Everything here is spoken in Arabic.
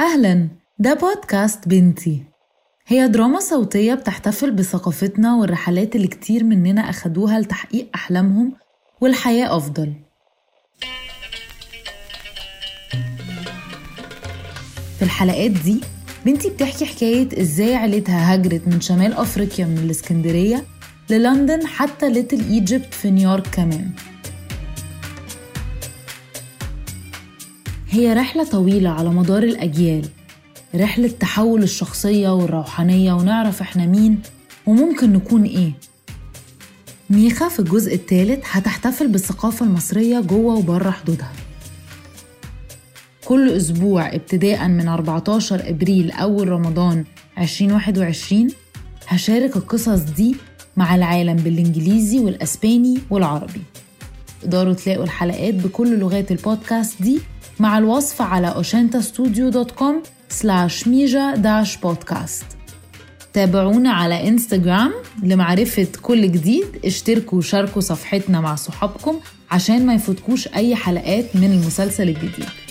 أهلا ده بودكاست بنتي. هي دراما صوتية بتحتفل بثقافتنا والرحلات اللي كتير مننا أخدوها لتحقيق أحلامهم والحياة أفضل. في الحلقات دي بنتي بتحكي حكاية إزاي عيلتها هاجرت من شمال أفريقيا من الإسكندرية للندن حتى ليتل إيجيبت في نيويورك كمان. هي رحلة طويلة على مدار الأجيال. رحلة تحول الشخصية والروحانية ونعرف إحنا مين وممكن نكون إيه. ميخا في الجزء الثالث هتحتفل بالثقافة المصرية جوه وبره حدودها. كل أسبوع ابتداء من 14 أبريل أول رمضان 2021 هشارك القصص دي مع العالم بالإنجليزي والأسباني والعربي. تقدروا تلاقوا الحلقات بكل لغات البودكاست دي مع الوصف على oshentastudio.com slash ميجا بودكاست تابعونا على انستجرام لمعرفة كل جديد اشتركوا وشاركوا صفحتنا مع صحابكم عشان ما يفوتكوش أي حلقات من المسلسل الجديد.